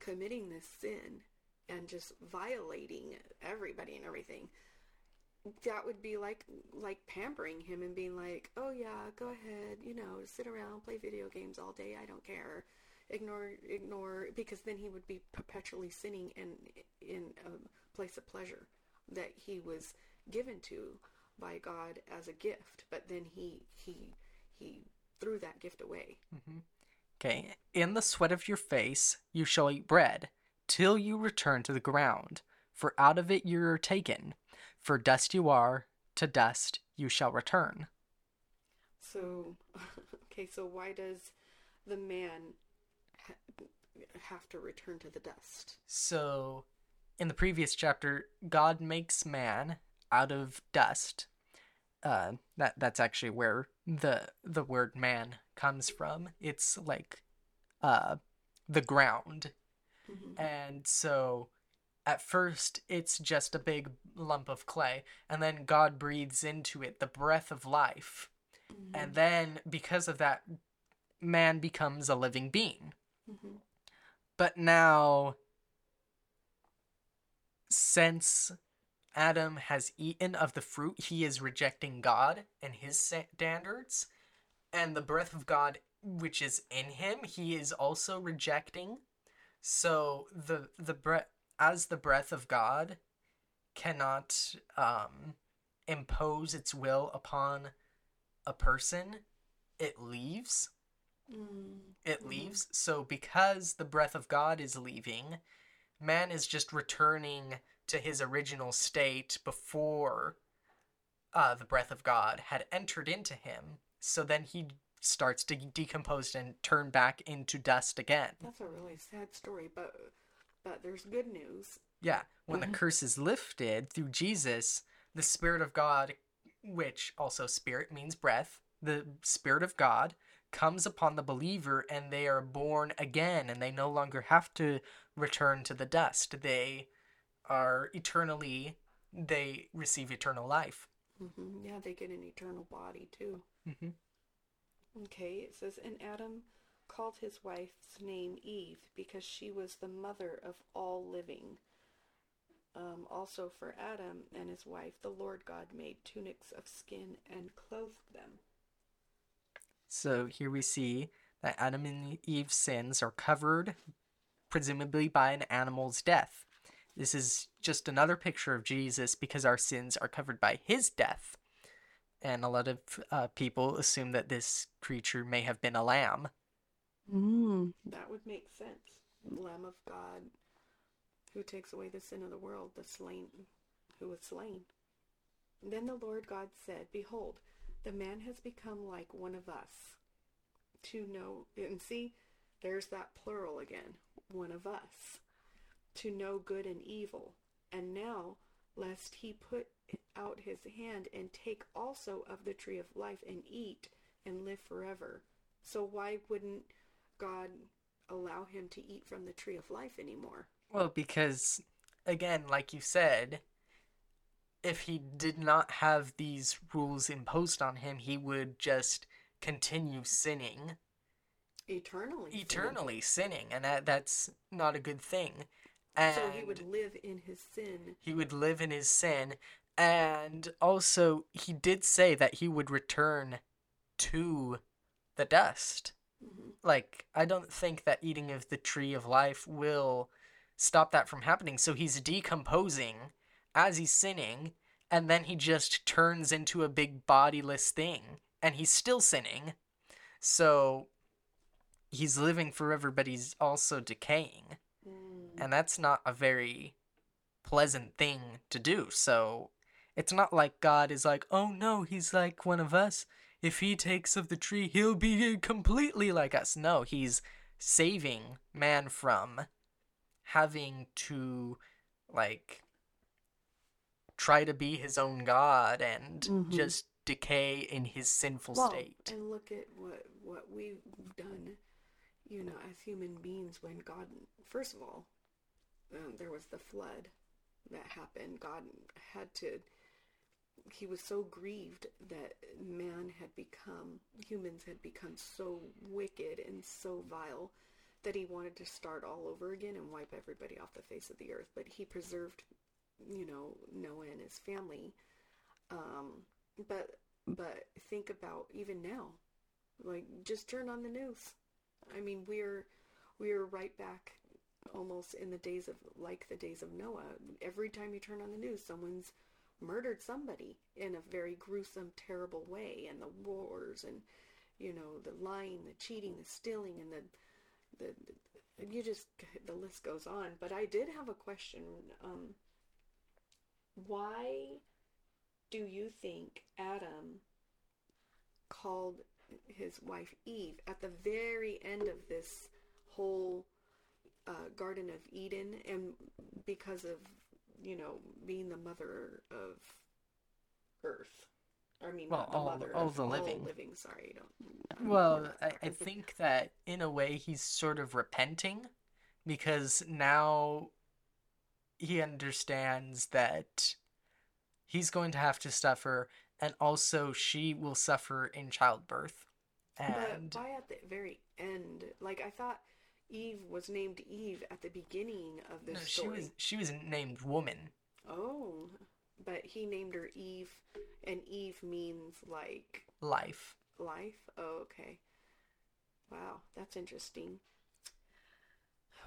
committing this sin and just violating everybody and everything that would be like like pampering him and being like oh yeah go ahead you know sit around play video games all day i don't care ignore ignore because then he would be perpetually sinning in in a place of pleasure that he was given to by God as a gift. But then he he he threw that gift away. Mm-hmm. okay. In the sweat of your face you shall eat bread till you return to the ground for out of it you are taken. For dust you are to dust you shall return. So okay so why does the man have to return to the dust. So, in the previous chapter, God makes man out of dust. Uh, that that's actually where the the word man comes from. It's like uh the ground. Mhm. And so at first it's just a big lump of clay and then God breathes into it the breath of life. And then because of that man becomes a living being. Mhm. But now since Adam has eaten of the fruit, he is rejecting God and his standards, and the breath of God which is in him, he is also rejecting. So the the breath as the breath of God cannot um, impose its will upon a person, it leaves. Mm. It Mhm. leaves. So because the breath of God is leaving, man is just returning to his original state before uh, the breath of God had entered into him. So then he starts to decompose and turn back into dust again. That's a really sad story, but but there's good news. Yeah, when the curse is lifted through Jesus, the Spirit of God, which also spirit means breath, the Spirit of God comes upon the believer and they are born again and they no longer have to return to the dust. They are eternally, they receive eternal life. hmm Yeah, they get an eternal body too. Mm-hmm. Okay, it says, and Adam called his wife's name Eve because she was the mother of all living. Um, also for Adam and his wife, the Lord God made tunics of skin and clothed them. So here we see that Adam and Eve's sins are covered, presumably by an animal's death. This is just another picture of Jesus because our sins are covered by his death. And a lot of uh, people assume that this creature may have been a lamb. Mm. That would make sense. Lamb of God, who takes away the sin of the world, the slain, who was slain. Then the Lord God said, Behold, the man has become like one of us, to know, and see, there's that plural again, one of us, to know good and evil. And now, lest he put out his hand and take also of the tree of life and eat and live forever. So why wouldn't God allow him to eat from the tree of life anymore? Well, because, again, like you said, if he did not have these rules imposed on him, he would just continue sinning Eternally. eternally sinning and that, that's not a good thing and So he would live in his sin. he would live in his sin and also he did say that he would return to the dust Mhm. like i don't think that eating of the tree of life will stop that from happening so he's decomposing as he's sinning and then he just turns into a big bodiless thing and he's still sinning so he's living forever but he's also decaying Mm. and that's not a very pleasant thing to do. So it's not like God is like, oh no, he's like one of us. If he takes of the tree, he'll be completely like us. No, he's saving man from having to like try to be his own God and Mhm. just decay in his sinful Well, state. and look at what what we've done, you know, as human beings. When God, first of all, um, there was the flood that happened. God had to. He was so grieved that man had become, humans had become so wicked and so vile that he wanted to start all over again and wipe everybody off the face of the earth. But he preserved, you know, Noah and his family. Um, but but think about even now, like just turn on the news. I mean, we're we're right back almost in the days of like the days of Noah. Every time you turn on the news, someone's murdered somebody in a very gruesome, terrible way, and the wars and you know the lying, the cheating, the stealing, and the the, the you just the list goes on. But I did have a question. Um, why do you think Adam called his wife Eve at the very end of this whole uh, Garden of Eden, and because of you know being the mother of Earth? I mean, Well, not the all- mother all of the living. living. Sorry, don't. I'm Well, I, I think that in a way he's sort of repenting because now he understands that he's going to have to suffer and also she will suffer in childbirth. And But by at the very end, like I thought, Eve was named Eve at the beginning of this no, she was she was named woman. Oh, but he named her Eve, and Eve means like Life. life. Oh, okay. Wow, that's interesting.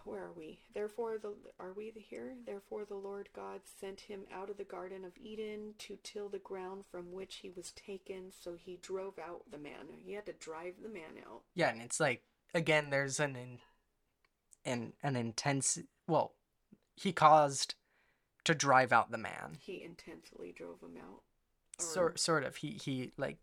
Where are we? Therefore, the are we here? Therefore, the Lord God sent him out of the Garden of Eden to till the ground from which he was taken. So he drove out the man. He had to drive the man out. Yeah, and it's like again there's an in, an an intense well, he caused to drive out the man. He intensely drove him out. Or- Sort sort of. He he like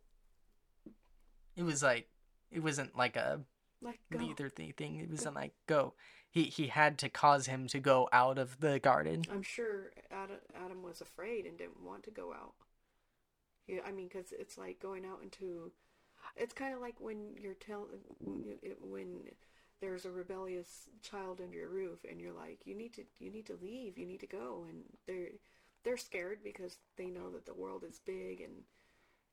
it was like it wasn't like a Let go. neither thing thing. It wasn't like go. He he had to cause him to go out of the garden. I'm sure Adam, Adam was afraid and didn't want to go out. Yeah, I mean, because it's like going out into. It's kind of like when you're telling when there's a rebellious child under your roof, and you're like, you need to you need to leave, you need to go, and they're they're scared because they know that the world is big and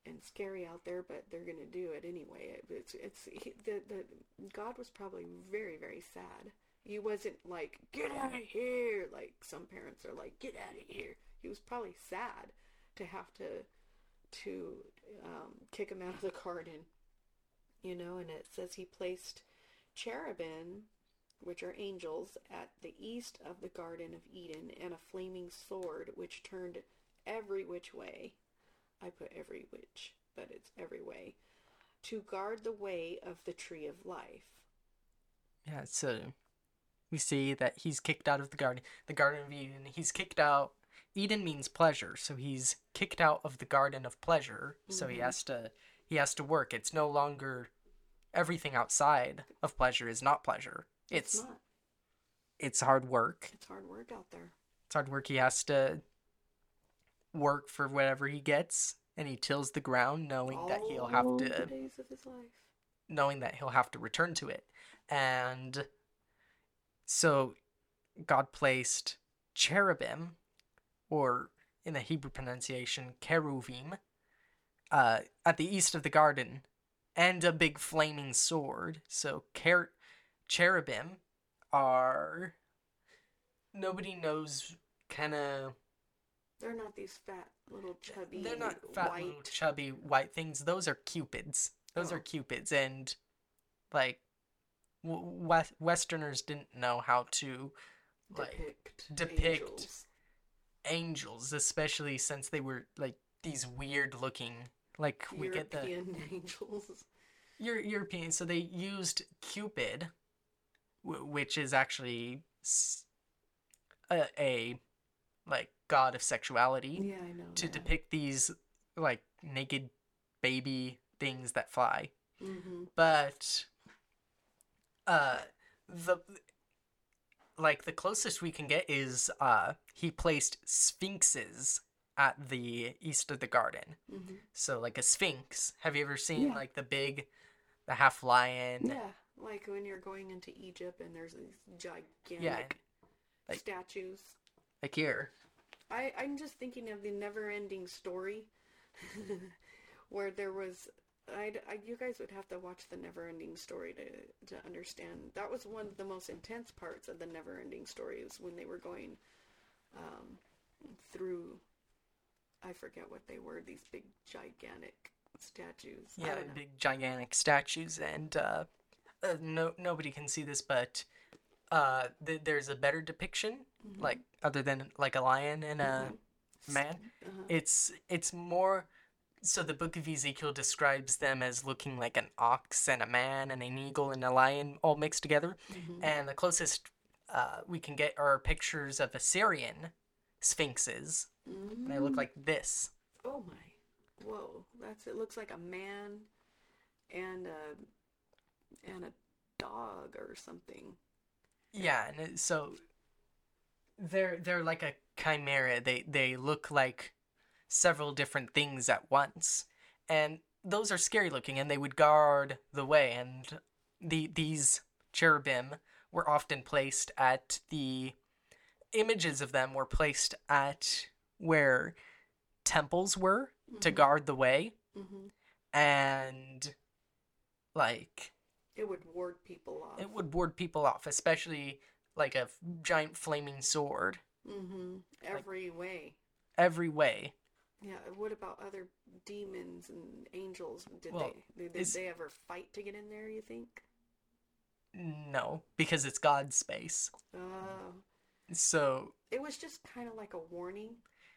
and scary out there, but they're gonna do it anyway. It, it's it's he, the the God was probably very very sad. He wasn't like get out of here like some parents are like get out of here. He was probably sad to have to to um, kick him out of the garden, you know. And it says he placed cherubim, which are angels, at the east of the Garden of Eden, and a flaming sword which turned every which way. I put every which, but it's every way, to guard the way of the tree of life. Yeah, so we see that he's kicked out of the garden. The Garden of Eden. He's kicked out. Eden means pleasure, so he's kicked out of the Garden of Pleasure. So he Mhm. has to he has to work. It's no longer everything outside of pleasure is not pleasure. It's not. it's hard work. It's hard work out there. It's hard work. He has to work for whatever he gets, and he tills the ground, knowing that he'll have All to the days of his life. knowing that he'll have to return to it. And so God placed cherubim, or in the Hebrew pronunciation, cheruvim, uh, at the east of the garden, and a big flaming sword. So cher- cherubim are. Nobody knows kind of. They're not these fat little chubby. They're not fat, white. little, chubby, white things. Those are cupids. Those Oh. are cupids, and like West- Westerners didn't know how to like depict depict- angels. angels, especially since they were like these weird looking. Like we get the European angels. Euro- European, so they used Cupid, w- which is actually a like god of sexuality. Yeah, I know. to depict these like naked baby things that fly hmm but uh the like the closest we can get is uh he placed sphinxes at the east of the garden hmm so like a sphinx have you ever seen Yeah. like the big the half lion Yeah, like when you're going into Egypt and there's these gigantic Yeah, like- statues. like here I, I'm just thinking of the never ending story where there was. I'd, I, you guys would have to watch the never ending story to, to understand. That was one of the most intense parts of the never ending story, is when they were going um, through. I forget what they were, these big, gigantic statues. Yeah big gigantic statues and uh, uh no nobody can see this but uh th- there's a better depiction Mhm. like other than like a lion and a Mhm. man Uh-huh. it's it's more so the book of ezekiel describes them as looking like an ox and a man and an eagle and a lion all mixed together Mhm. and the closest uh, we can get are pictures of assyrian sphinxes and they look Mm. like this Oh my! Whoa, that's it. Looks like a man and a and a dog or something. Yeah, and it, so they're they're like a chimera. They they look like several different things at once, and those are scary looking, and they would guard the way. And the these cherubim were often placed at the images of them were placed at where temples were to Mhm. guard the way, hmm and like It would ward people off. it would ward people off, especially like a f- giant flaming sword hmm Every way. every way. Yeah. What about other demons and angels? Did Well, they did is- they ever fight to get in there? You think? No, because it's God's space. Uh, So it was just kind of like a warning.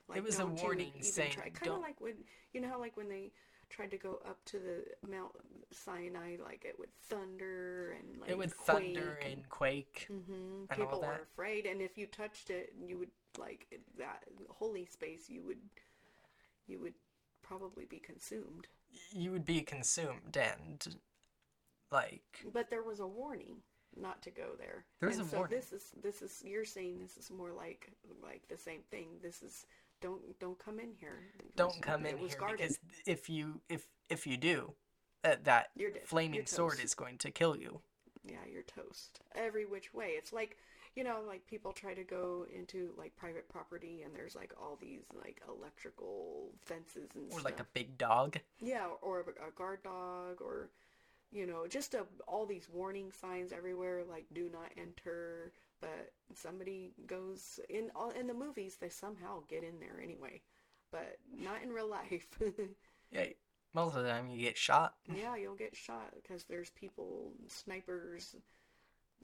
Like, was a warning saying. Kind of like when you know how like when they tried to go up to the Mount Sinai, like it would thunder and like it would thunder quake and quake. hmm and all People were afraid, and if you touched it, you would like that holy space. You would, you would probably be consumed. You would be consumed and like But there was a warning not to go there. There is and a so warning. this is this is you're saying this is more like like the same thing. This is don't don't come in here. It don't come in it was here guarded. because if you if if you do that that flaming sword is going to kill you. yeah, you're toast. Every which way. It's like, you know, like people try to go into like private property and there's like all these like electrical fences and Or stuff. like a big dog. Yeah, or a, a guard dog or you know, just a, all these warning signs everywhere like do not enter, but somebody goes in all in the movies they somehow get in there anyway. But not in real life. Yeah, most of the time you get shot. yeah, you'll get shot because there's people, snipers,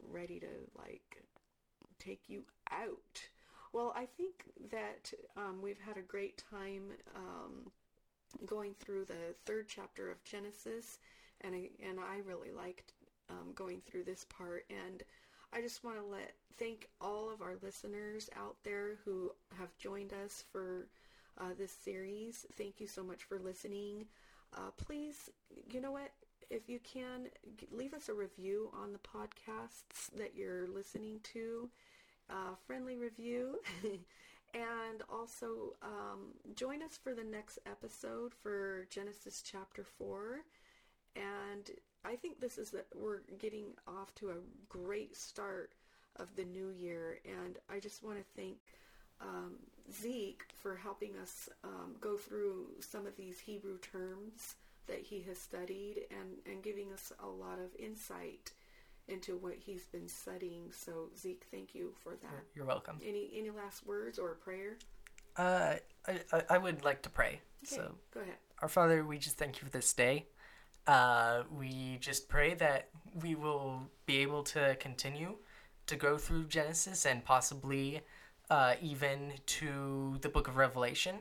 ready to like take you out. Well, I think that um, we've had a great time um, going through the third chapter of Genesis, and I, and I really liked um, going through this part. And I just want to let thank all of our listeners out there who have joined us for uh, this series. Thank you so much for listening. Uh, please, you know what? If you can, leave us a review on the podcasts that you're listening to. Uh, friendly review. and also um, join us for the next episode for Genesis chapter 4. And I think this is that we're getting off to a great start of the new year. And I just want to thank um, Zeke for helping us um, go through some of these Hebrew terms that he has studied and, and giving us a lot of insight into what he's been studying. So Zeke, thank you for that. You're welcome. Any any last words or a prayer? Uh, I, I, I would like to pray. Okay, So, go ahead. our Father, we just thank you for this day. Uh, we just pray that we will be able to continue to go through Genesis and possibly uh, even to the book of Revelation.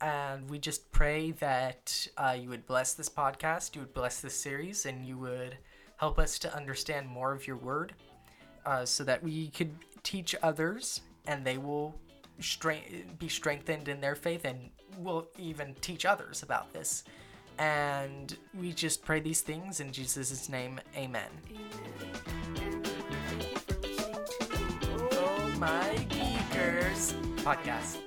And we just pray that uh, you would bless this podcast, you would bless this series, and you would help us to understand more of your word uh, so that we could teach others and they will be strengthened in their faith and will even teach others about this. And we just pray these things in Jesus' name. Amen. Amen. And thank you for listening to Oh my geekers podcast.